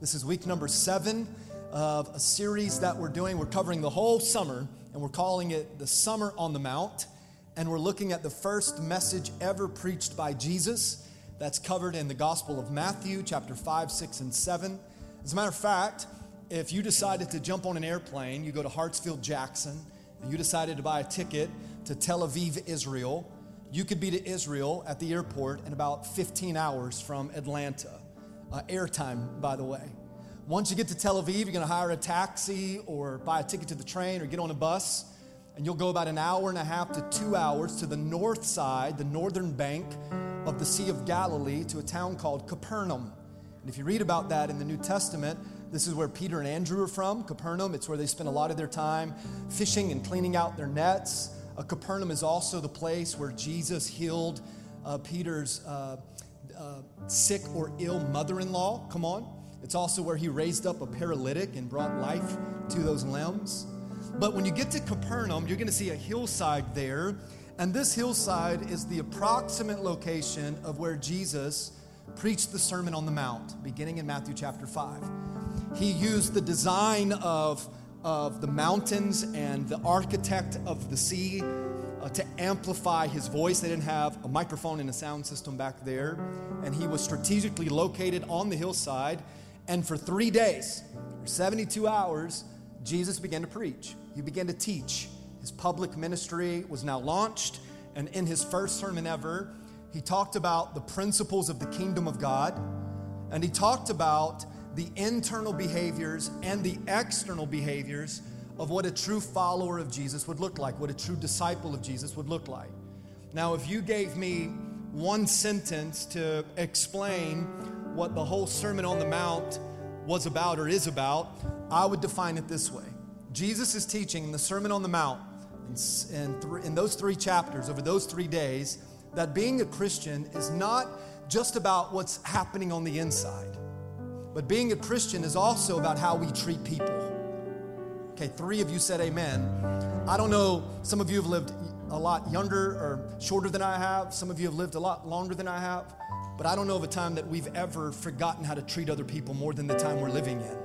This is week number seven of a series that we're doing. We're covering the whole summer, and we're calling it the Summer on the Mount. And we're looking at the first message ever preached by Jesus. That's covered in the Gospel of Matthew, chapter 5, 6, and 7. As a matter of fact, if you decided to jump on an airplane, you go to Hartsfield Jackson, and you decided to buy a ticket to Tel Aviv, Israel, you could be to Israel at the airport in about 15 hours from Atlanta. Uh, airtime, by the way. Once you get to Tel Aviv, you're going to hire a taxi or buy a ticket to the train or get on a bus, and you'll go about an hour and a half to two hours to the north side, the northern bank of the Sea of Galilee, to a town called Capernaum. And if you read about that in the New Testament, this is where Peter and Andrew are from, Capernaum. It's where they spend a lot of their time fishing and cleaning out their nets. Uh, Capernaum is also the place where Jesus healed uh, Peter's uh, sick or ill mother in law. Come on. It's also where he raised up a paralytic and brought life to those limbs. But when you get to Capernaum, you're going to see a hillside there. And this hillside is the approximate location of where Jesus preached the Sermon on the Mount, beginning in Matthew chapter 5. He used the design of of the mountains and the architect of the sea uh, to amplify his voice. They didn't have a microphone and a sound system back there. And he was strategically located on the hillside. And for three days, for 72 hours, Jesus began to preach. He began to teach. His public ministry was now launched. And in his first sermon ever, he talked about the principles of the kingdom of God. And he talked about the internal behaviors and the external behaviors of what a true follower of Jesus would look like, what a true disciple of Jesus would look like. Now, if you gave me one sentence to explain what the whole Sermon on the Mount was about or is about, I would define it this way Jesus is teaching in the Sermon on the Mount, in, th- in those three chapters, over those three days, that being a Christian is not just about what's happening on the inside. But being a Christian is also about how we treat people. Okay, three of you said amen. I don't know, some of you have lived a lot younger or shorter than I have. Some of you have lived a lot longer than I have. But I don't know of a time that we've ever forgotten how to treat other people more than the time we're living in.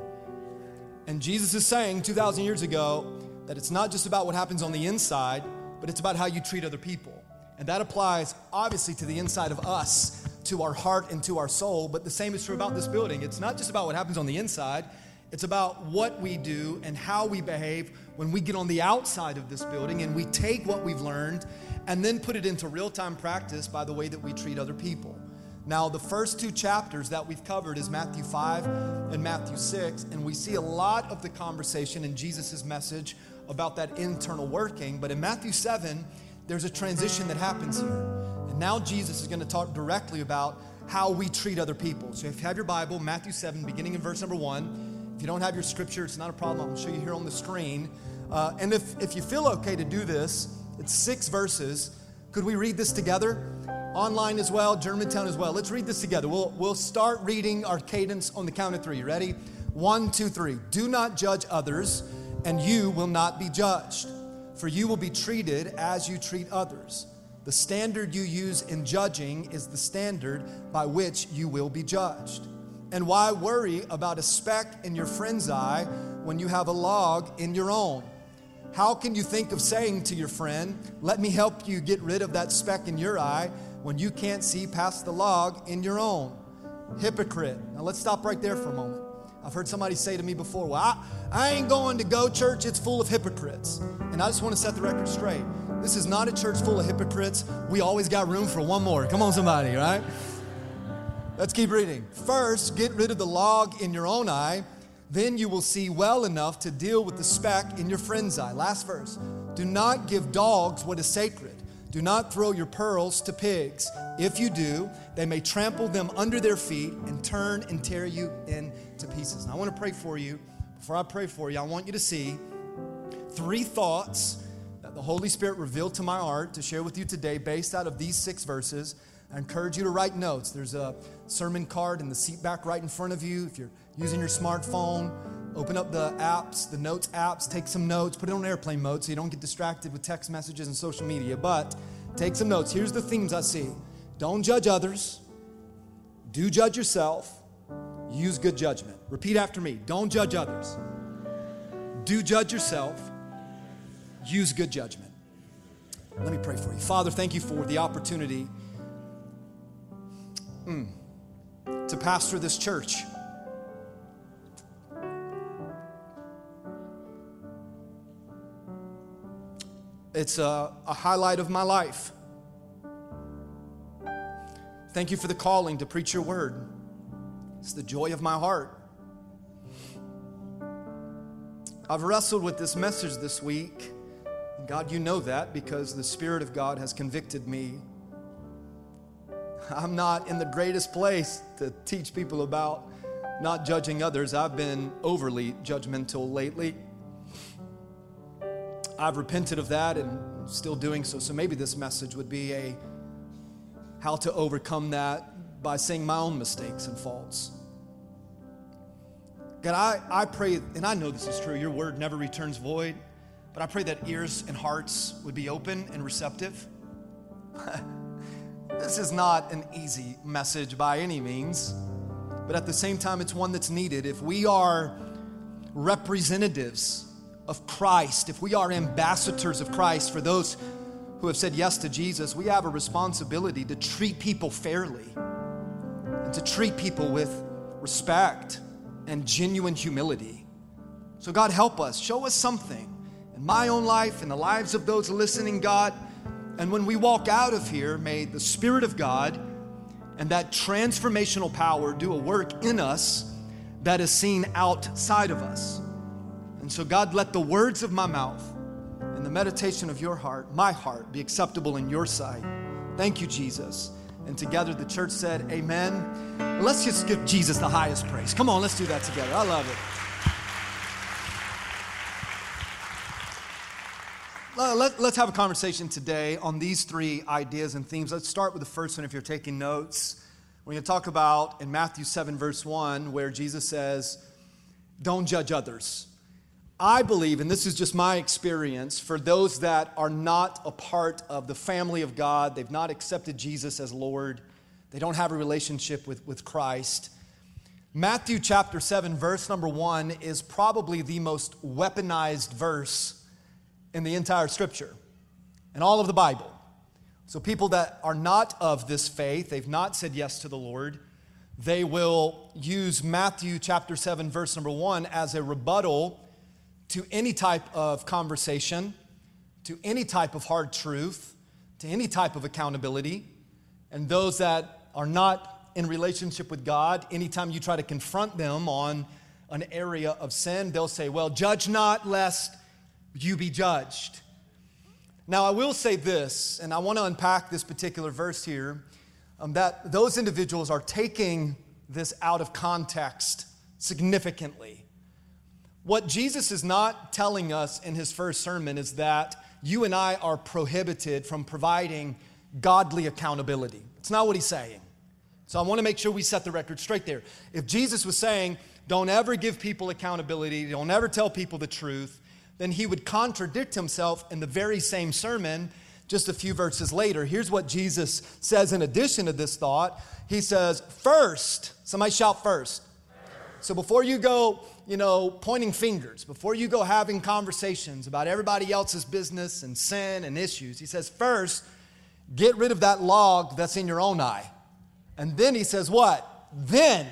And Jesus is saying 2,000 years ago that it's not just about what happens on the inside, but it's about how you treat other people. And that applies obviously to the inside of us to our heart and to our soul, but the same is true about this building. It's not just about what happens on the inside, it's about what we do and how we behave when we get on the outside of this building and we take what we've learned and then put it into real time practice by the way that we treat other people. Now, the first two chapters that we've covered is Matthew 5 and Matthew 6, and we see a lot of the conversation in Jesus' message about that internal working. But in Matthew 7, there's a transition that happens here. And now Jesus is going to talk directly about how we treat other people. So if you have your Bible, Matthew 7, beginning in verse number 1. If you don't have your scripture, it's not a problem. To show you here on the screen. Uh, and if, if you feel okay to do this, it's six verses. Could we read this together? Online as well, Germantown as well. Let's read this together. We'll, we'll start reading our cadence on the count of three. Ready? One, two, three. Do not judge others, and you will not be judged, for you will be treated as you treat others. The standard you use in judging is the standard by which you will be judged. And why worry about a speck in your friend's eye when you have a log in your own? How can you think of saying to your friend, Let me help you get rid of that speck in your eye when you can't see past the log in your own? Hypocrite. Now let's stop right there for a moment. I've heard somebody say to me before, Well, I, I ain't going to go church, it's full of hypocrites. And I just want to set the record straight. This is not a church full of hypocrites. We always got room for one more. Come on, somebody, right? Let's keep reading. First, get rid of the log in your own eye. Then you will see well enough to deal with the speck in your friend's eye. Last verse. Do not give dogs what is sacred. Do not throw your pearls to pigs. If you do, they may trample them under their feet and turn and tear you into pieces. And I want to pray for you. Before I pray for you, I want you to see three thoughts the Holy Spirit revealed to my heart to share with you today based out of these six verses. I encourage you to write notes. There's a sermon card in the seat back right in front of you. If you're using your smartphone, open up the apps, the notes apps, take some notes, put it on airplane mode so you don't get distracted with text messages and social media. But take some notes. Here's the themes I see don't judge others, do judge yourself, use good judgment. Repeat after me don't judge others, do judge yourself, use good judgment. Let me pray for you. Father, thank you for the opportunity mm, to pastor this church. It's a, a highlight of my life. Thank you for the calling to preach your word. It's the joy of my heart. I've wrestled with this message this week. God, you know that because the Spirit of God has convicted me. I'm not in the greatest place to teach people about not judging others. I've been overly judgmental lately. I've repented of that and still doing so. So maybe this message would be a how to overcome that by seeing my own mistakes and faults. God, I, I pray, and I know this is true, your word never returns void, but I pray that ears and hearts would be open and receptive. this is not an easy message by any means, but at the same time, it's one that's needed. If we are representatives of Christ, if we are ambassadors of Christ for those who have said yes to Jesus, we have a responsibility to treat people fairly and to treat people with respect and genuine humility. So, God, help us. Show us something in my own life, in the lives of those listening, God. And when we walk out of here, may the Spirit of God and that transformational power do a work in us that is seen outside of us. And so, God, let the words of my mouth and the meditation of your heart, my heart, be acceptable in your sight. Thank you, Jesus. And together the church said, Amen. Let's just give Jesus the highest praise. Come on, let's do that together. I love it. Let, us have a conversation today on these three ideas and themes. Let's start with the first one if you're taking notes. We're going to talk about in Matthew 7, verse 1, where Jesus says, Don't judge others. I believe, and this is just my experience, for those that are not a part of the family of God, they've not accepted Jesus as Lord, they don't have a relationship with, with Christ. Matthew chapter 7, verse number 1 is probably the most weaponized verse in the entire scripture, in all of the Bible. So, people that are not of this faith, they've not said yes to the Lord, they will use Matthew chapter 7, verse number 1 as a rebuttal to any type of conversation, to any type of hard truth, to any type of accountability. And those that are not in relationship with God, anytime you try to confront them on an area of sin, they'll say, Well, judge not lest you be judged. Now, I will say this, and I want to unpack this particular verse here um, that those individuals are taking this out of context significantly. What Jesus is not telling us in his first sermon is that you and I are prohibited from providing godly accountability. It's not what he's saying. So I want to make sure we set the record straight there. If Jesus was saying, don't ever give people accountability, don't ever tell people the truth, then he would contradict himself in the very same sermon just a few verses later. Here's what Jesus says in addition to this thought He says, First, somebody shout first. So before you go, you know, pointing fingers, before you go having conversations about everybody else's business and sin and issues, he says, first, get rid of that log that's in your own eye. And then he says, what? Then.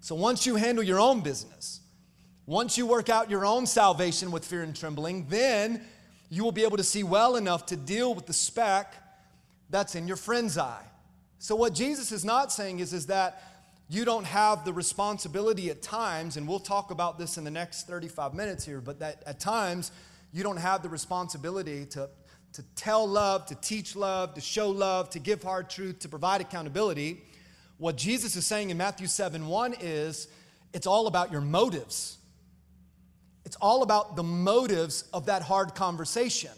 So once you handle your own business, once you work out your own salvation with fear and trembling, then you will be able to see well enough to deal with the speck that's in your friend's eye. So what Jesus is not saying is, is that you don't have the responsibility at times, and we'll talk about this in the next 35 minutes here, but that at times you don't have the responsibility to, to tell love, to teach love, to show love, to give hard truth, to provide accountability. What Jesus is saying in Matthew 7 1 is it's all about your motives. It's all about the motives of that hard conversation.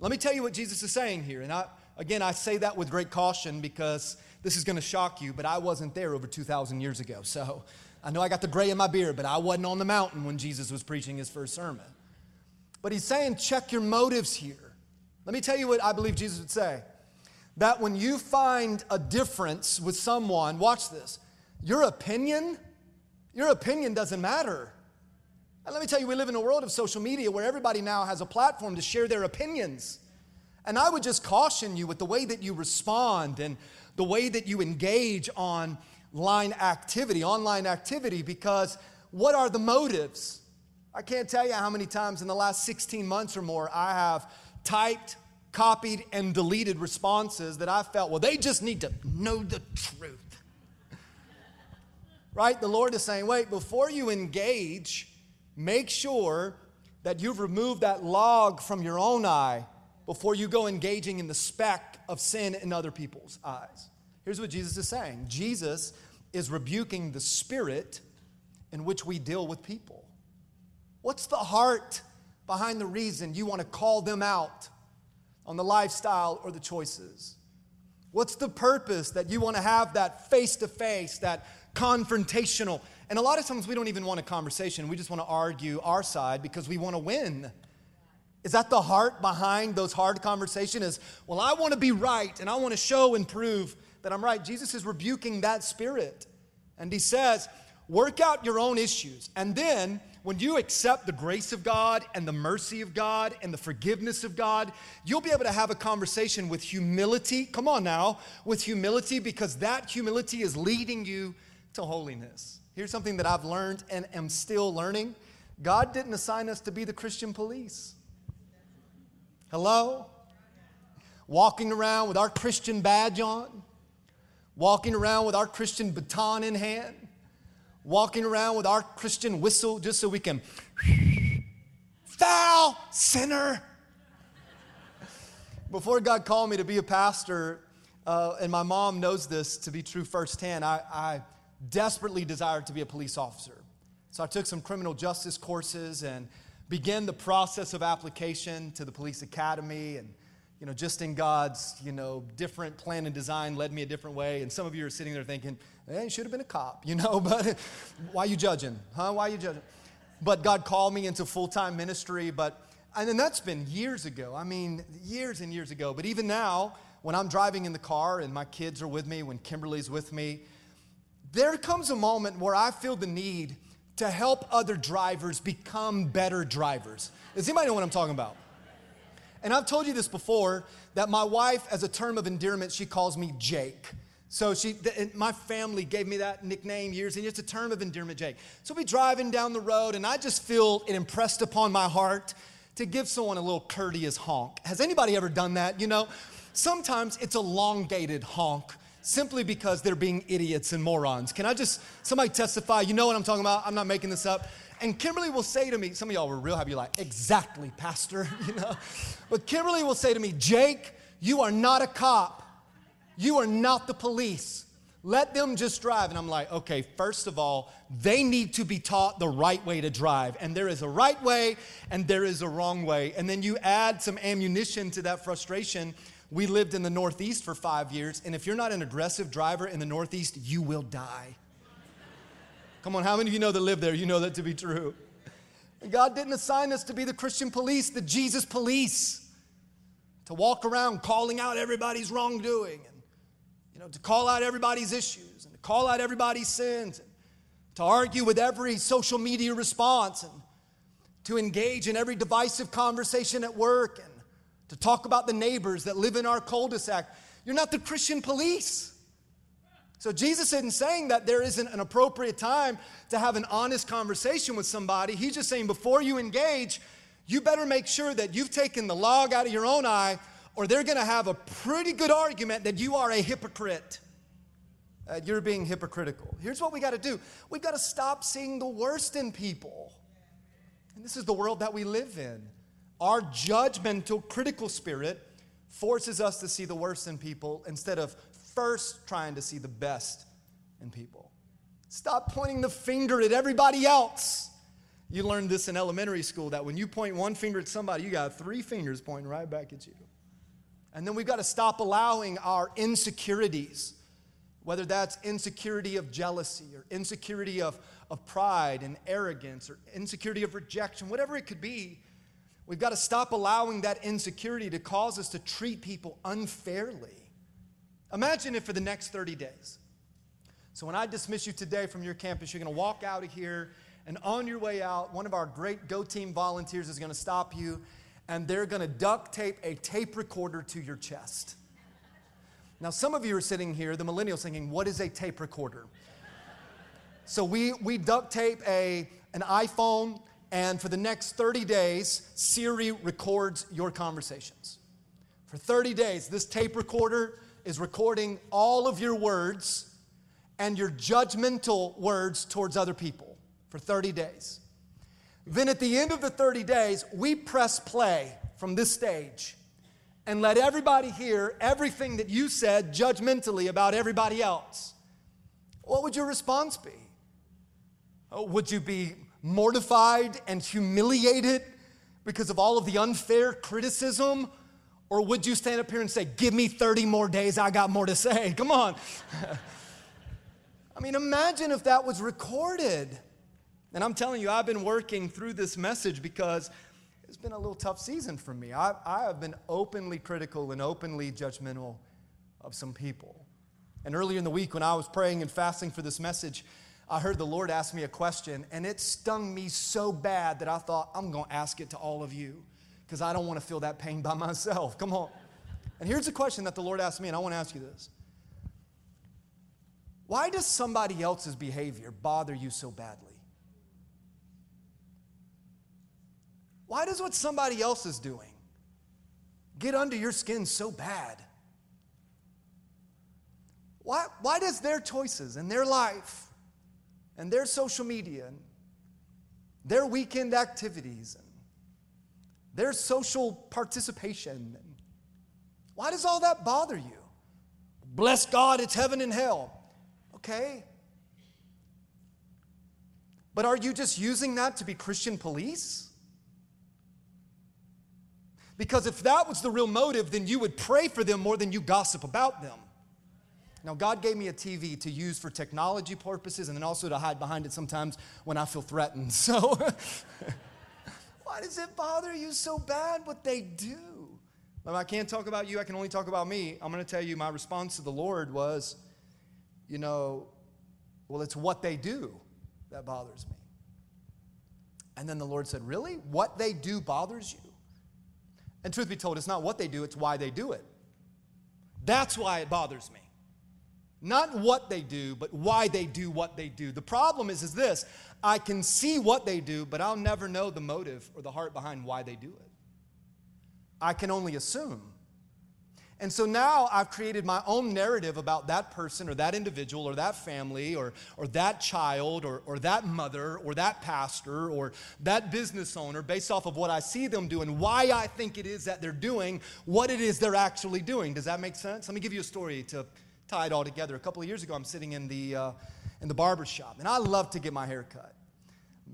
Let me tell you what Jesus is saying here. And I, again, I say that with great caution because this is going to shock you, but I wasn't there over 2,000 years ago. So I know I got the gray in my beard, but I wasn't on the mountain when Jesus was preaching his first sermon. But he's saying, check your motives here. Let me tell you what I believe Jesus would say that when you find a difference with someone, watch this, Your opinion, your opinion doesn't matter. And let me tell you, we live in a world of social media where everybody now has a platform to share their opinions. And I would just caution you with the way that you respond and the way that you engage on line activity, online activity, because what are the motives? I can't tell you how many times in the last 16 months or more I have typed, copied, and deleted responses that I felt, well, they just need to know the truth. right? The Lord is saying, wait, before you engage, make sure that you've removed that log from your own eye before you go engaging in the speck of sin in other people's eyes. Here's what Jesus is saying Jesus is rebuking the spirit in which we deal with people. What's the heart behind the reason you want to call them out on the lifestyle or the choices? What's the purpose that you want to have that face to face, that confrontational? And a lot of times we don't even want a conversation. We just want to argue our side because we want to win. Is that the heart behind those hard conversations? Is, well, I want to be right and I want to show and prove that I'm right. Jesus is rebuking that spirit. And he says, work out your own issues. And then, when you accept the grace of God and the mercy of God and the forgiveness of God, you'll be able to have a conversation with humility. Come on now, with humility, because that humility is leading you to holiness. Here's something that I've learned and am still learning God didn't assign us to be the Christian police. Hello? Walking around with our Christian badge on, walking around with our Christian baton in hand, walking around with our Christian whistle just so we can foul sinner. Before God called me to be a pastor, uh, and my mom knows this to be true firsthand, I, I desperately desired to be a police officer. So I took some criminal justice courses and began the process of application to the police academy. And you know just in god's you know different plan and design led me a different way. And some of you are sitting there thinking hey you should have been a cop you know but why are you judging huh? Why are you judging? But god called me into full-time ministry. But and then that's been years ago. I mean years and years ago. But even now when i'm driving in the car and my kids are with me when kimberly's with me there comes a moment where i feel the need to help other drivers become better drivers. Does anybody know what I'm talking about? And I've told you this before that my wife, as a term of endearment, she calls me Jake. So she, my family gave me that nickname years, and it's a term of endearment, Jake. So we driving down the road, and I just feel it impressed upon my heart to give someone a little courteous honk. Has anybody ever done that? You know, sometimes it's elongated honk simply because they're being idiots and morons. Can I just, somebody testify? You know what I'm talking about? I'm not making this up. And Kimberly will say to me, some of y'all were real happy, like, exactly, Pastor, you know. But Kimberly will say to me, Jake, you are not a cop. You are not the police. Let them just drive. And I'm like, okay, first of all, they need to be taught the right way to drive. And there is a right way and there is a wrong way. And then you add some ammunition to that frustration we lived in the Northeast for five years, and if you're not an aggressive driver in the Northeast, you will die. Come on, how many of you know that live there? You know that to be true. God didn't assign us to be the Christian police, the Jesus police, to walk around calling out everybody's wrongdoing and you know, to call out everybody's issues and to call out everybody's sins and to argue with every social media response and to engage in every divisive conversation at work and to talk about the neighbors that live in our cul de sac. You're not the Christian police. So Jesus isn't saying that there isn't an appropriate time to have an honest conversation with somebody. He's just saying before you engage, you better make sure that you've taken the log out of your own eye, or they're going to have a pretty good argument that you are a hypocrite. Uh, you're being hypocritical. Here's what we got to do we've got to stop seeing the worst in people. And this is the world that we live in. Our judgmental, critical spirit forces us to see the worst in people instead of first trying to see the best in people. Stop pointing the finger at everybody else. You learned this in elementary school that when you point one finger at somebody, you got three fingers pointing right back at you. And then we've got to stop allowing our insecurities, whether that's insecurity of jealousy or insecurity of, of pride and arrogance or insecurity of rejection, whatever it could be, We've got to stop allowing that insecurity to cause us to treat people unfairly. Imagine if for the next 30 days, So when I dismiss you today from your campus, you're going to walk out of here, and on your way out, one of our great Go Team volunteers is going to stop you, and they're going to duct tape a tape recorder to your chest. Now, some of you are sitting here, the millennials, thinking, What is a tape recorder? so we, we duct tape a, an iPhone, and for the next 30 days, Siri records your conversations. For 30 days, this tape recorder is recording all of your words and your judgmental words towards other people for 30 days. Then at the end of the 30 days, we press play from this stage and let everybody hear everything that you said judgmentally about everybody else, what would your response be? Oh, would you be mortified and humiliated because of all of the unfair criticism? Or would you stand up here and say, Give me 30 more days, I got more to say? Come on. I mean, imagine if that was recorded. And I'm telling you, I've been working through this message because it's been a little tough season for me. I, I have been openly critical and openly judgmental of some people. And earlier in the week, when I was praying and fasting for this message, I heard the Lord ask me a question, and it stung me so bad that I thought, I'm going to ask it to all of you because I don't want to feel that pain by myself. Come on. And here's the question that the Lord asked me, and I want to ask you this Why does somebody else's behavior bother you so badly? Why does what somebody else is doing get under your skin so bad? Why, why does their choices and their life and their social media and their weekend activities and their social participation, why does all that bother you? Bless God, it's heaven and hell. Okay. But are you just using that to be Christian police? Because if that was the real motive, then you would pray for them more than you gossip about them. Now, God gave me a TV to use for technology purposes and then also to hide behind it sometimes when I feel threatened. So, why does it bother you so bad what they do? I can't talk about you, I can only talk about me. I'm going to tell you my response to the Lord was, you know, well, it's what they do that bothers me. And then the Lord said, Really? What they do bothers you? And truth be told, it's not what they do, it's why they do it. That's why it bothers me. Not what they do, but why they do what they do. The problem is, is this I can see what they do, but I'll never know the motive or the heart behind why they do it. I can only assume. And so now I've created my own narrative about that person or that individual or that family or, or that child or, or that mother or that pastor or that business owner based off of what I see them doing, why I think it is that they're doing what it is they're actually doing. Does that make sense? Let me give you a story to tie it all together. A couple of years ago, I'm sitting in the, uh, in the barber shop, and I love to get my hair cut.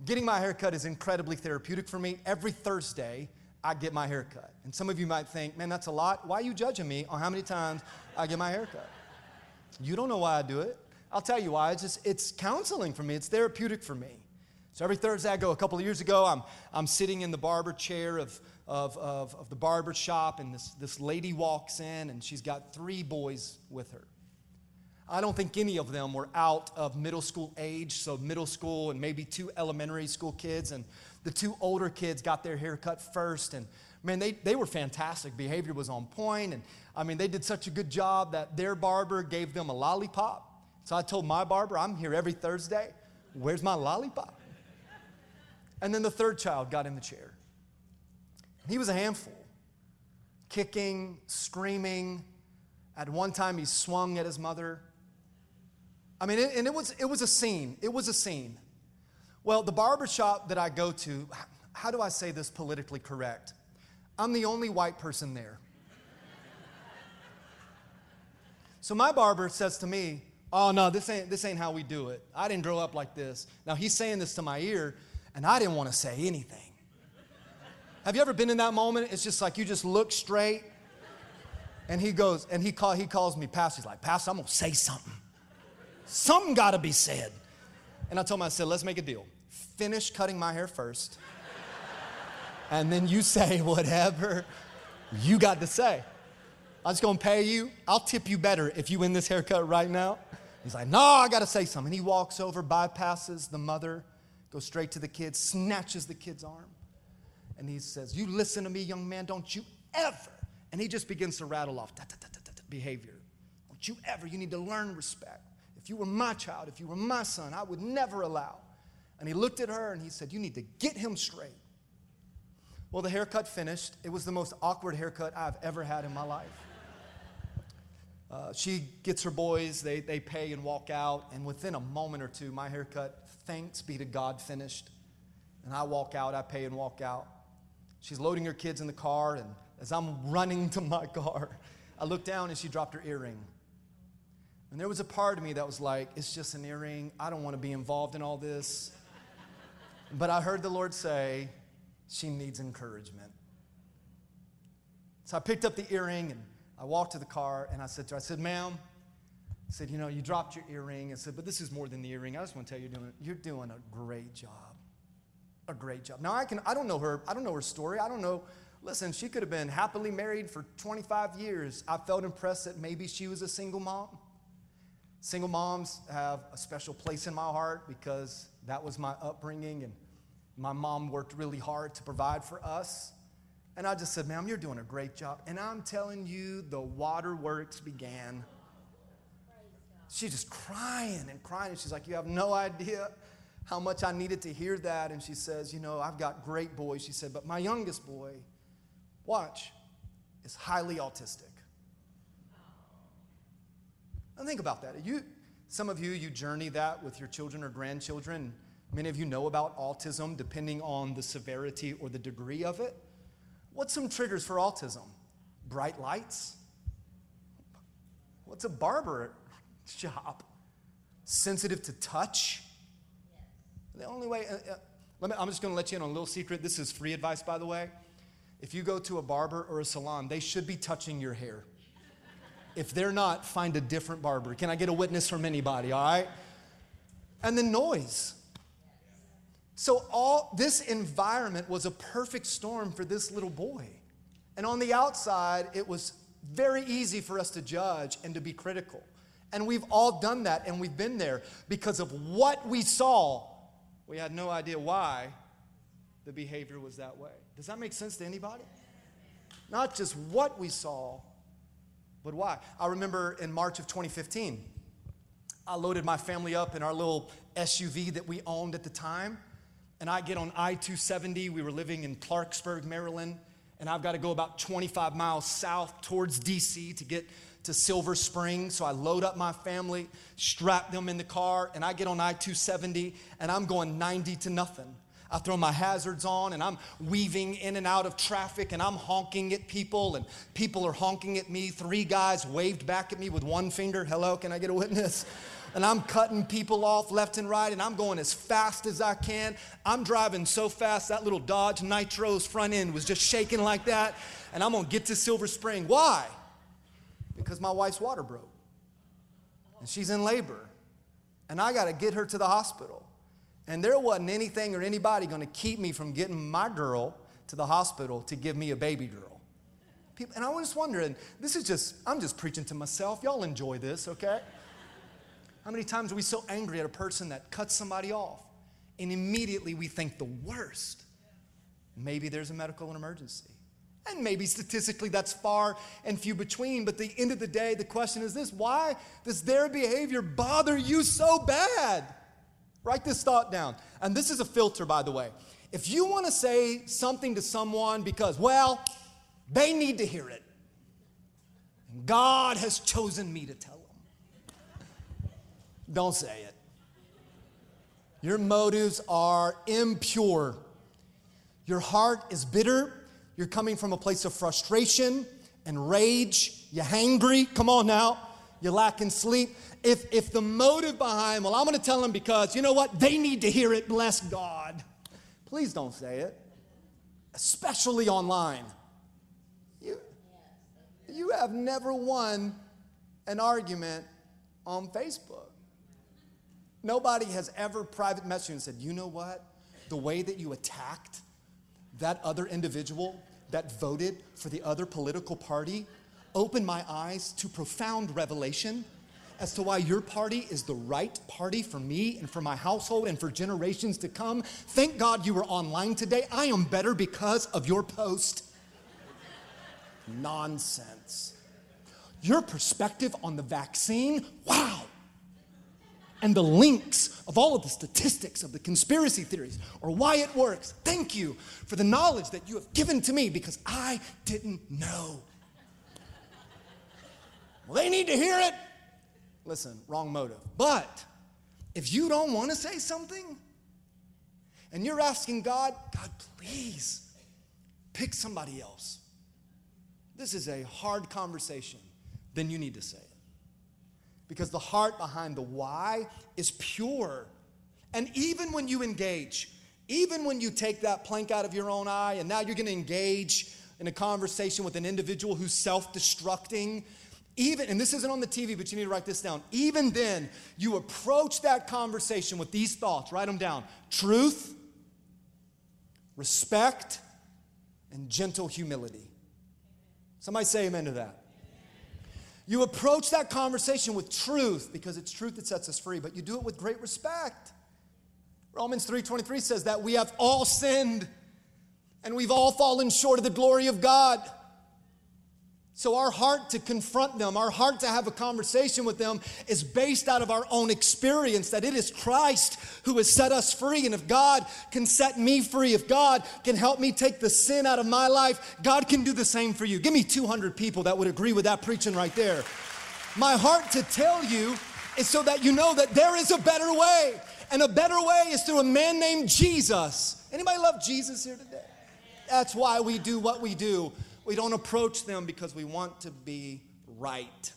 Getting my hair cut is incredibly therapeutic for me. Every Thursday, I get my hair cut. And some of you might think, man, that's a lot. Why are you judging me on how many times I get my hair cut? You don't know why I do it. I'll tell you why. It's just, it's counseling for me, it's therapeutic for me. So every Thursday I go, a couple of years ago, I'm, I'm sitting in the barber chair of, of, of, of the barber shop, and this, this lady walks in, and she's got three boys with her. I don't think any of them were out of middle school age, so middle school and maybe two elementary school kids. And the two older kids got their hair cut first. And man, they, they were fantastic. Behavior was on point, And I mean, they did such a good job that their barber gave them a lollipop. So I told my barber, I'm here every Thursday. Where's my lollipop? And then the third child got in the chair. He was a handful, kicking, screaming. At one time, he swung at his mother. I mean, and it was, it was a scene. It was a scene. Well, the barbershop that I go to, how do I say this politically correct? I'm the only white person there. So my barber says to me, Oh no, this ain't this ain't how we do it. I didn't grow up like this. Now he's saying this to my ear, and I didn't want to say anything. Have you ever been in that moment? It's just like you just look straight, and he goes, and he call, he calls me pastor. He's like, Pastor, I'm gonna say something. Something gotta be said. And I told him, I said, let's make a deal. Finish cutting my hair first, and then you say whatever you got to say. I'm just gonna pay you. I'll tip you better if you win this haircut right now. He's like, No, I got to say something. He walks over, bypasses the mother, goes straight to the kid, snatches the kid's arm. And he says, You listen to me, young man, don't you ever. And he just begins to rattle off behavior. Don't you ever, you need to learn respect. If you were my child, if you were my son, I would never allow. And he looked at her and he said, You need to get him straight. Well, the haircut finished. It was the most awkward haircut I've ever had in my life. Uh, she gets her boys, they, they pay and walk out, and within a moment or two, my haircut, thanks be to God, finished. And I walk out, I pay and walk out. She's loading her kids in the car, and as I'm running to my car, I look down and she dropped her earring. And there was a part of me that was like, it's just an earring. I don't want to be involved in all this. But I heard the Lord say, she needs encouragement. So I picked up the earring and I walked to the car and I said to her, I said, ma'am, I said, you know, you dropped your earring. I said, but this is more than the earring. I just want to tell you, you're doing, you're doing a great job. A great job. Now I can I don't know her, I don't know her story. I don't know. Listen, she could have been happily married for 25 years. I felt impressed that maybe she was a single mom. Single moms have a special place in my heart because that was my upbringing and my mom worked really hard to provide for us. And I just said, Ma'am, you're doing a great job. And I'm telling you, the waterworks began. She's just crying and crying. And she's like, You have no idea how much I needed to hear that. And she says, You know, I've got great boys. She said, But my youngest boy, watch, is highly autistic. Think about that. You, some of you, you journey that with your children or grandchildren. Many of you know about autism depending on the severity or the degree of it. What's some triggers for autism? Bright lights? What's a barber shop? Sensitive to touch? The only way, uh, uh, let me, I'm just going to let you in on a little secret. This is free advice, by the way. If you go to a barber or a salon, they should be touching your hair. If they're not, find a different barber. Can I get a witness from anybody, all right? And then noise. So all this environment was a perfect storm for this little boy. And on the outside, it was very easy for us to judge and to be critical. And we've all done that and we've been there because of what we saw. We had no idea why the behavior was that way. Does that make sense to anybody? Not just what we saw, but why. I remember in March of 2015, I loaded my family up in our little SUV that we owned at the time and I get on I 270. We were living in Clarksburg, Maryland, and I've got to go about 25 miles south towards DC to get to Silver Spring. So I load up my family, strap them in the car, and I get on I 270, and I'm going 90 to nothing. I throw my hazards on and I'm weaving in and out of traffic and I'm honking at people and people are honking at me. Three guys waved back at me with one finger. Hello, can I get a witness? and I'm cutting people off left and right, and I'm going as fast as I can. I'm driving so fast, that little Dodge Nitro's front end was just shaking like that, and I'm gonna get to Silver Spring. Why? Because my wife's water broke, and she's in labor, and I gotta get her to the hospital. And there wasn't anything or anybody gonna keep me from getting my girl to the hospital to give me a baby girl. People, and I was wondering, this is just, I'm just preaching to myself. Y'all enjoy this, okay? How many times are we so angry at a person that cuts somebody off and immediately we think the worst? Maybe there's a medical emergency. And maybe statistically that's far and few between, but the end of the day, the question is this why does their behavior bother you so bad? Write this thought down. And this is a filter, by the way. If you want to say something to someone because, well, they need to hear it, and God has chosen me to tell them, don't say it. Your motives are impure. Your heart is bitter. You're coming from a place of frustration and rage. You're hangry. Come on now. You're lacking sleep. If, if the motive behind, well, I'm going to tell them because, you know what? They need to hear it. Bless God. Please don't say it, especially online. You, you have never won an argument on Facebook. Nobody has ever private messaged and said, you know what? The way that you attacked that other individual that voted for the other political party opened my eyes to profound revelation as to why your party is the right party for me and for my household and for generations to come. Thank God you were online today. I am better because of your post. Nonsense. Your perspective on the vaccine, wow. And the links of all of the statistics of the conspiracy theories or why it works. Thank you for the knowledge that you have given to me because I didn't know. Well, they need to hear it. Listen, wrong motive. But if you don't want to say something and you're asking God, God, please pick somebody else. This is a hard conversation. Then you need to say it. Because the heart behind the why is pure. And even when you engage, even when you take that plank out of your own eye and now you're going to engage in a conversation with an individual who's self destructing, even, and this isn't on the TV, but you need to write this down. Even then, you approach that conversation with these thoughts. Write them down truth, respect, and gentle humility. Somebody say amen to that. You approach that conversation with truth because it's truth that sets us free, but you do it with great respect. Romans 3:23 says that we have all sinned and we've all fallen short of the glory of God. So, our heart to confront them, our heart to have a conversation with them is based out of our own experience that it is Christ who has set us free. And if God can set me free, if God can help me take the sin out of my life, God can do the same for you. Give me 200 people that would agree with that preaching right there. My heart to tell you is so that you know that there is a better way. And a better way is through a man named Jesus. Anybody love Jesus here today? That's why we do what we do. We don't approach them because we want to be right.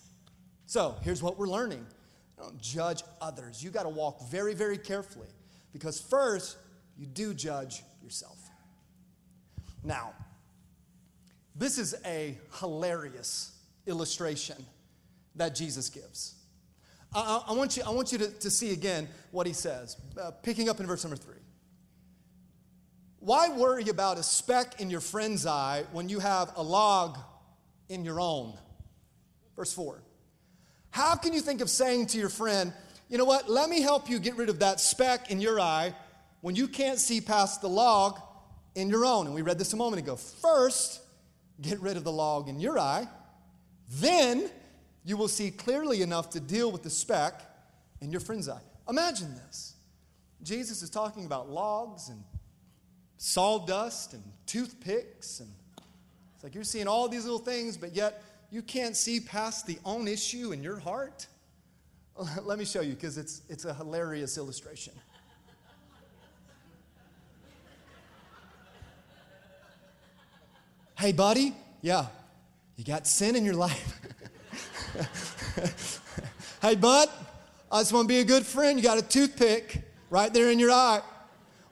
So here's what we're learning don't judge others. You got to walk very, very carefully because first, you do judge yourself. Now, this is a hilarious illustration that Jesus gives. I, I want you, I want you to, to see again what he says, uh, picking up in verse number three. Why worry about a speck in your friend's eye when you have a log in your own? Verse 4. How can you think of saying to your friend, you know what, let me help you get rid of that speck in your eye when you can't see past the log in your own? And we read this a moment ago. First, get rid of the log in your eye, then you will see clearly enough to deal with the speck in your friend's eye. Imagine this. Jesus is talking about logs and sawdust and toothpicks. And it's like you're seeing all these little things, but yet you can't see past the own issue in your heart. Let me show you because it's, it's a hilarious illustration. hey, buddy, yeah, you got sin in your life. hey, bud, I just want to be a good friend. You got a toothpick right there in your eye.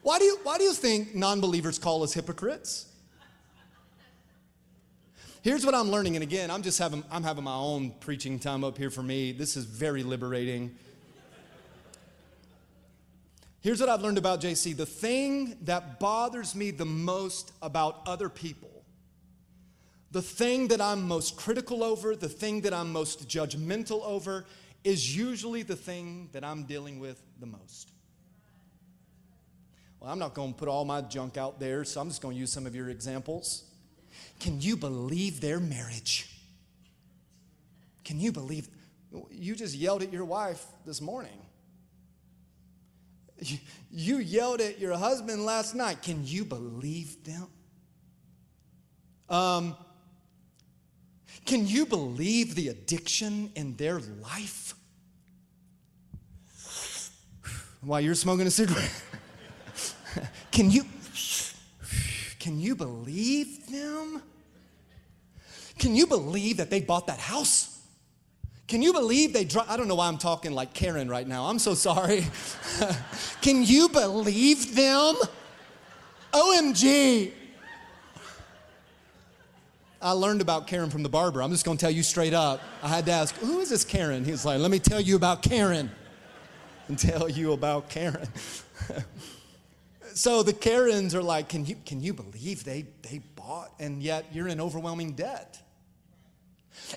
Why do you, why do you think non believers call us hypocrites? Here's what I'm learning, and again, I'm just having, I'm having my own preaching time up here for me. This is very liberating. Here's what I've learned about JC the thing that bothers me the most about other people, the thing that I'm most critical over, the thing that I'm most judgmental over, is usually the thing that I'm dealing with the most. Well, I'm not going to put all my junk out there, so I'm just going to use some of your examples. Can you believe their marriage? Can you believe? You just yelled at your wife this morning. You, yelled at your husband last night. Can you believe them? Um, can you believe the addiction in their life? While you're smoking a cigarette. Can you can you believe them? Can you believe that they bought that house? Can you believe they I don't know why I'm talking like Karen right now. I'm so sorry. Can you believe them? OMG. I learned about Karen from the barber. I'm just going to tell you straight up. I had to ask, who is this Karen? He was like, let me tell you about Karen and tell you about Karen. So the Karens are like, can you, can you believe they, they bought and yet you're in overwhelming debt?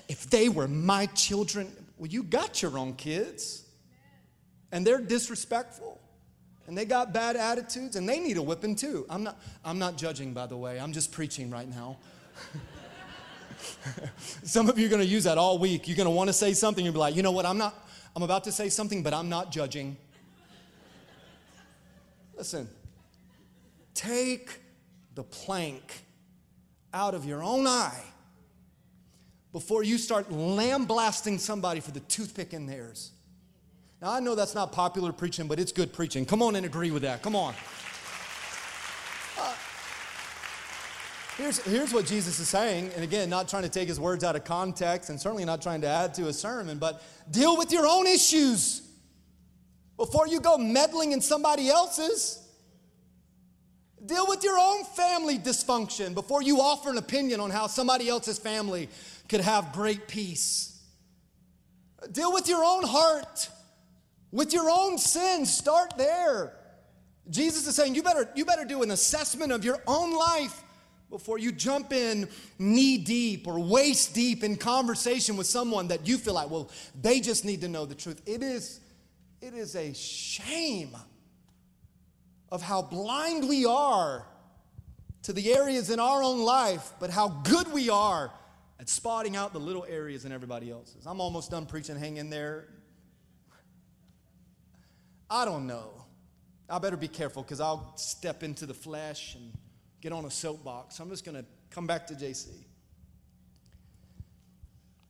If they were my children, Well, you got your own kids, and they're disrespectful, and they got bad attitudes, and they need a whipping too. I'm not, I'm not judging, by the way, I'm just preaching right now. Some of you are going to use that all week. You're going to want to say something, you'll be like, you know what, I'm not, I'm about to say something, but I'm not judging. Listen, take the plank out of your own eye before you start lambasting somebody for the toothpick in theirs. Now, I know that's not popular preaching, but it's good preaching. Come on and agree with that. Come on. Uh, here's, here's what Jesus is saying, and again, not trying to take his words out of context and certainly not trying to add to a sermon, but deal with your own issues before you go meddling in somebody else's. Deal with your own family dysfunction before you offer an opinion on how somebody else's family could have great peace. Deal with your own heart, with your own sins. Start there. Jesus is saying you better, you better do an assessment of your own life before you jump in knee deep or waist deep in conversation with someone that you feel like, well, they just need to know the truth. It is, it is a shame of how blind we are to the areas in our own life, but how good we are at spotting out the little areas in everybody else's. I'm almost done preaching. Hang in there. I don't know. I better be careful because I'll step into the flesh and get on a soapbox. I'm just going to come back to JC.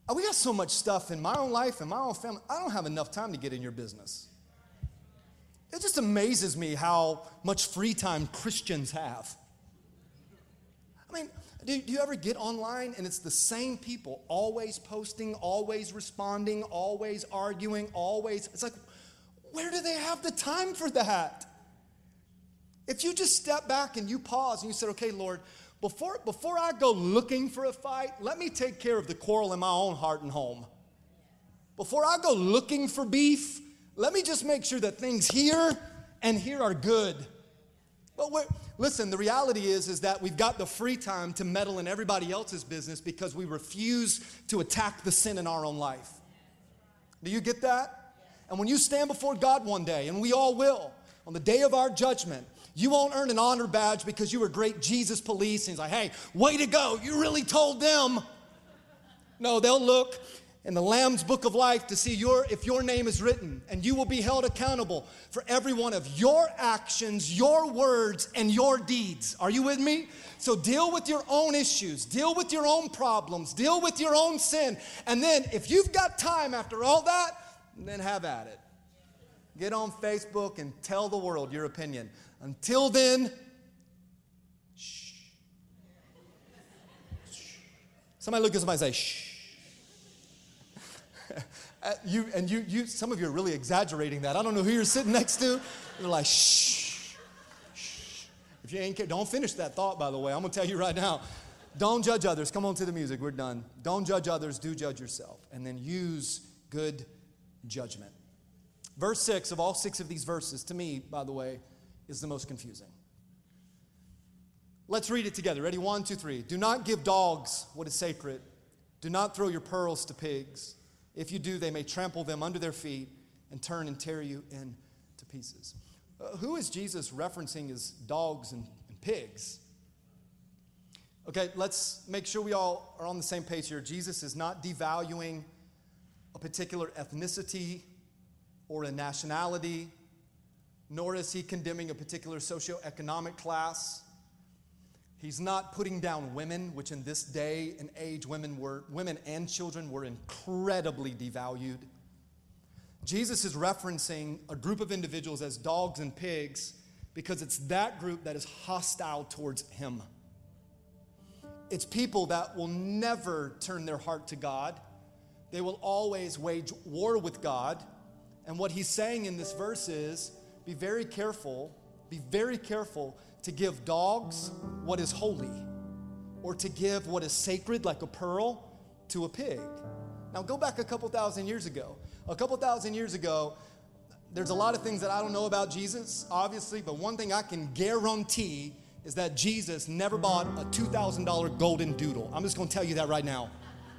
Oh, we got so much stuff in my own life and my own family. I don't have enough time to get in your business. It just amazes me how much free time Christians have. I mean, do, you ever get online and it's the same people always posting, always responding, always arguing, always? It's like, where do they have the time for that? If you just step back and you pause and you said, okay, Lord, before, before I go looking for a fight, let me take care of the quarrel in my own heart and home. Before I go looking for beef, let me just make sure that things here and here are good. But listen, the reality is, is that we've got the free time to meddle in everybody else's business because we refuse to attack the sin in our own life. Do you get that? And when you stand before God one day, and we all will, on the day of our judgment, you won't earn an honor badge because you were great Jesus police. And he's like, hey, way to go. You really told them. No, they'll look in the Lamb's book of life to see your, if your name is written, and you will be held accountable for every one of your actions, your words, and your deeds. Are you with me? So deal with your own issues, deal with your own problems, deal with your own sin, and then if you've got time after all that, then have at it. Get on Facebook and tell the world your opinion. Until then, shh. Somebody look at somebody and say, shh. Uh, you, and you, you, some of you are really exaggerating that. I don't know who you're sitting next to. You're like, shh, shh. If you ain't, don't finish that thought, by the way. I'm going to tell you right now. Don't judge others. Come on to the music. We're done. Don't judge others. Do judge yourself. And then use good judgment. Verse six of all six of these verses, to me, by the way, is the most confusing. Let's read it together. Ready? One, two, three. Do not give dogs what is sacred. Do not throw your pearls to pigs. If you do, they may trample them under their feet and turn and tear you into pieces. Uh, who is Jesus referencing as dogs and, and pigs? Okay, let's make sure we all are on the same page here. Jesus is not devaluing a particular ethnicity or a nationality, nor is he condemning a particular socioeconomic class. He's not putting down women, which in this day and age, women were women and children were incredibly devalued. Jesus is referencing a group of individuals as dogs and pigs because it's that group that is hostile towards him. It's people that will never turn their heart to God. They will always wage war with God. And what he's saying in this verse is be very careful, be very careful to give dogs what is holy, or to give what is sacred, like a pearl, to a pig. Now, go back a couple thousand years ago. A couple thousand years ago, there's a lot of things that I don't know about Jesus, obviously, but one thing I can guarantee is that Jesus never bought a $2,000 golden doodle. I'm just gonna tell you that right now.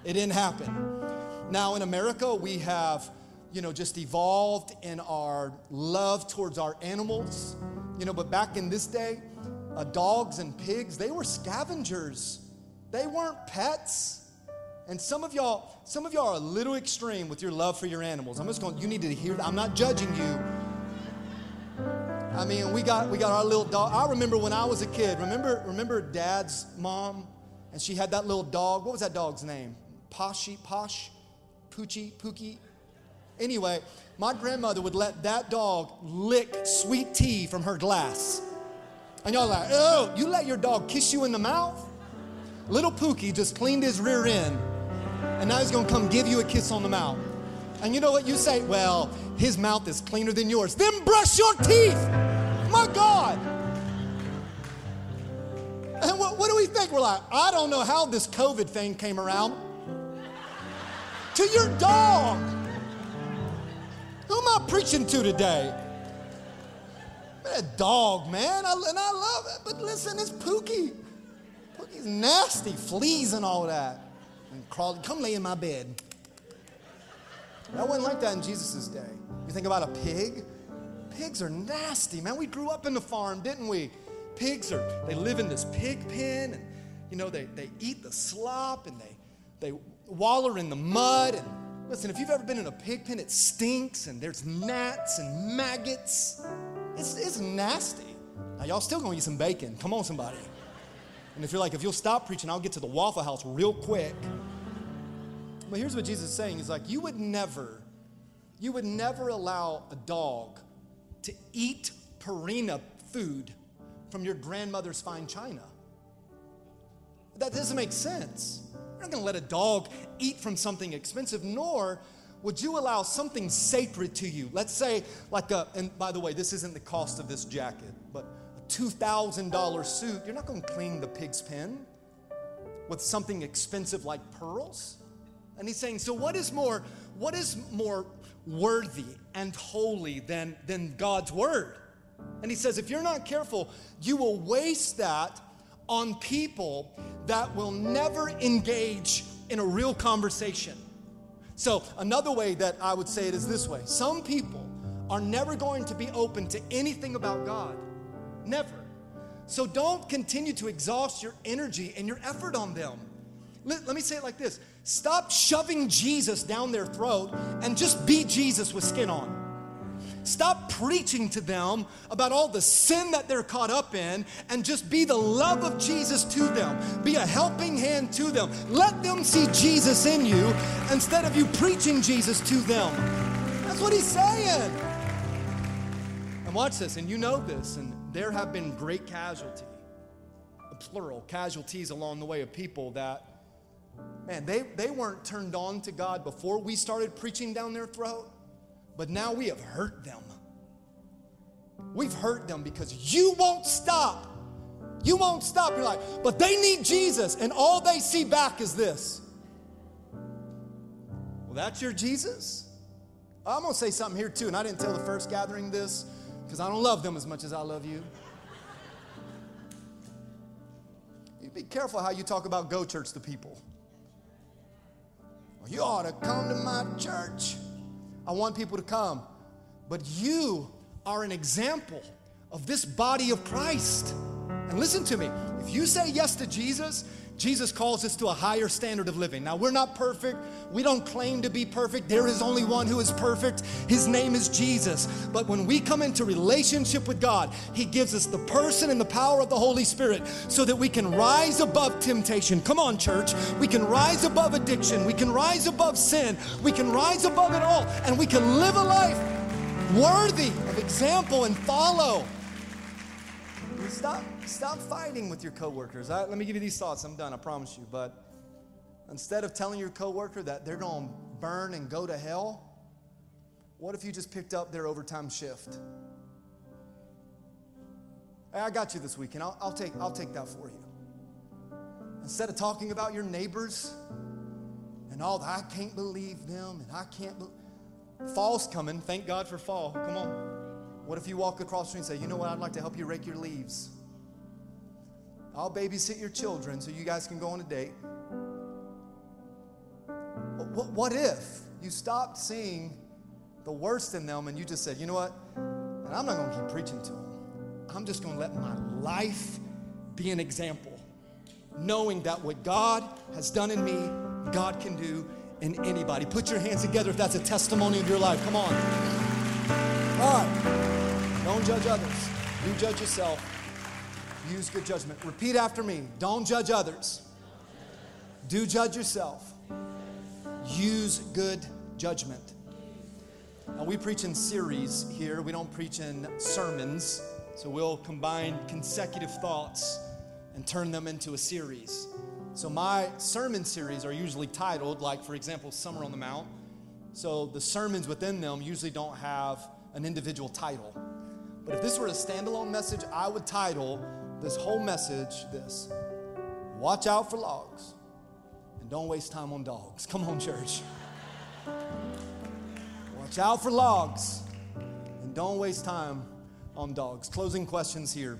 It didn't happen. Now, in America, we have, you know, just evolved in our love towards our animals. You know, but back in this day, uh, dogs and pigs, they were scavengers. They weren't pets. And some of y'all, some of y'all are a little extreme with your love for your animals. I'm just going, you need to hear I'm not judging you. I mean, we got we got our little dog. I remember when I was a kid. Remember, remember dad's mom? And she had that little dog. What was that dog's name? Poshy, Posh, Poochie, Pookie. Anyway, my grandmother would let that dog lick sweet tea from her glass. And y'all like, oh, you let your dog kiss you in the mouth? Little Pookie just cleaned his rear end, and now he's gonna come give you a kiss on the mouth. And you know what you say? Well, his mouth is cleaner than yours. Then brush your teeth. My God. And what, what do we think? We're like, I don't know how this COVID thing came around. to your dog. Who am I preaching to today? A dog, man. I, and I love it. But listen, it's Pookie. Pookie's nasty, fleas and all that. And crawled, come lay in my bed. That wasn't like that in Jesus' day. You think about a pig? Pigs are nasty, man. We grew up in the farm, didn't we? Pigs are, they live in this pig pen and, you know, they, they eat the slop and they, they waller in the mud. And listen, if you've ever been in a pig pen, it stinks and there's gnats and maggots. It's, it's nasty. Now, y'all still gonna eat some bacon. Come on, somebody. And if you're like, if you'll stop preaching, I'll get to the Waffle House real quick. But here's what Jesus is saying He's like, you would never, you would never allow a dog to eat Purina food from your grandmother's fine china. That doesn't make sense. Not gonna let a dog eat from something expensive, nor would you allow something sacred to you? Let's say, like a, and by the way, this isn't the cost of this jacket, but a $2,000 suit, you're not gonna clean the pig's pen with something expensive like pearls. And he's saying, so what is more, what is more worthy and holy than, than God's word? And he says, if you're not careful, you will waste that on people that will never engage in a real conversation. So, another way that I would say it is this way some people are never going to be open to anything about God. Never. So, don't continue to exhaust your energy and your effort on them. Let, let me say it like this Stop shoving Jesus down their throat and just be Jesus with skin on. Stop preaching to them about all the sin that they're caught up in and just be the love of Jesus to them. Be a helping hand to them. Let them see Jesus in you instead of you preaching Jesus to them. That's what he's saying. And watch this, and you know this, and there have been great casualty, plural, casualties along the way of people that man, they, they weren't turned on to God before we started preaching down their throat, but now we have hurt them. We've hurt them because you won't stop. You won't stop. You're like, but they need Jesus, and all they see back is this. Well, that's your Jesus? I'm gonna say something here too, and I didn't tell the first gathering this because I don't love them as much as I love you. You be careful how you talk about go church to people. You ought to come to my church. I want people to come. But you are an example of this body of Christ. And listen to me if you say yes to Jesus, Jesus calls us to a higher standard of living. Now, we're not perfect. We don't claim to be perfect. There is only one who is perfect. His name is Jesus. But when we come into relationship with God, He gives us the person and the power of the Holy Spirit so that we can rise above temptation. Come on, church. We can rise above addiction. We can rise above sin. We can rise above it all. And we can live a life worthy of example and follow. Stop Stop fighting with your coworkers. I, let me give you these thoughts. I'm done, I promise you. But instead of telling your coworker that they're going to burn and go to hell, what if you just picked up their overtime shift? Hey, I got you this weekend. I'll, I'll, take, I'll take that for you. Instead of talking about your neighbors and all that, I can't believe them and I can't believe. Fall's coming. Thank God for fall. Come on. What if you walk across the street and say, you know what, I'd like to help you rake your leaves? I'll babysit your children so you guys can go on a date. What, what if you stopped seeing the worst in them and you just said, you know what? And I'm not going to keep preaching to them. I'm just going to let my life be an example, knowing that what God has done in me, God can do in anybody. Put your hands together if that's a testimony of your life. Come on. All right. Don't judge others. You judge yourself. Use good judgment. Repeat after me. Don't judge others. Do judge yourself. Use good judgment. Now, we preach in series here. We don't preach in sermons. So we'll combine consecutive thoughts and turn them into a series. So my sermon series are usually titled, like, for example, Summer on the Mount. So the sermons within them usually don't have an individual title. But if this were a standalone message, I would title this whole message this Watch out for logs and don't waste time on dogs. Come on, church. Watch out for logs and don't waste time on dogs. Closing questions here.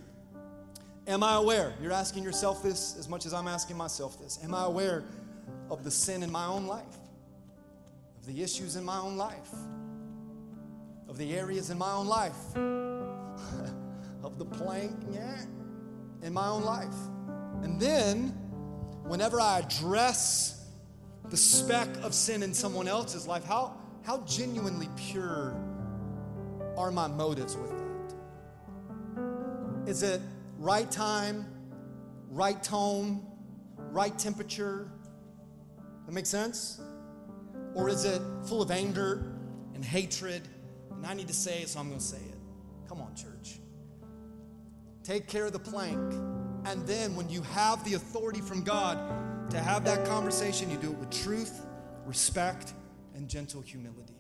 Am I aware? You're asking yourself this as much as I'm asking myself this. Am I aware of the sin in my own life? Of the issues in my own life? Of the areas in my own life? of the plank yeah, in my own life? And then, whenever I address the speck of sin in someone else's life, how, how genuinely pure are my motives with that? Is it right time, right tone, right temperature? That makes sense? Or is it full of anger and hatred? And I need to say it, so I'm going to say it. Come on, church. Take care of the plank. And then when you have the authority from God to have that conversation, you do it with truth, respect, and gentle humility.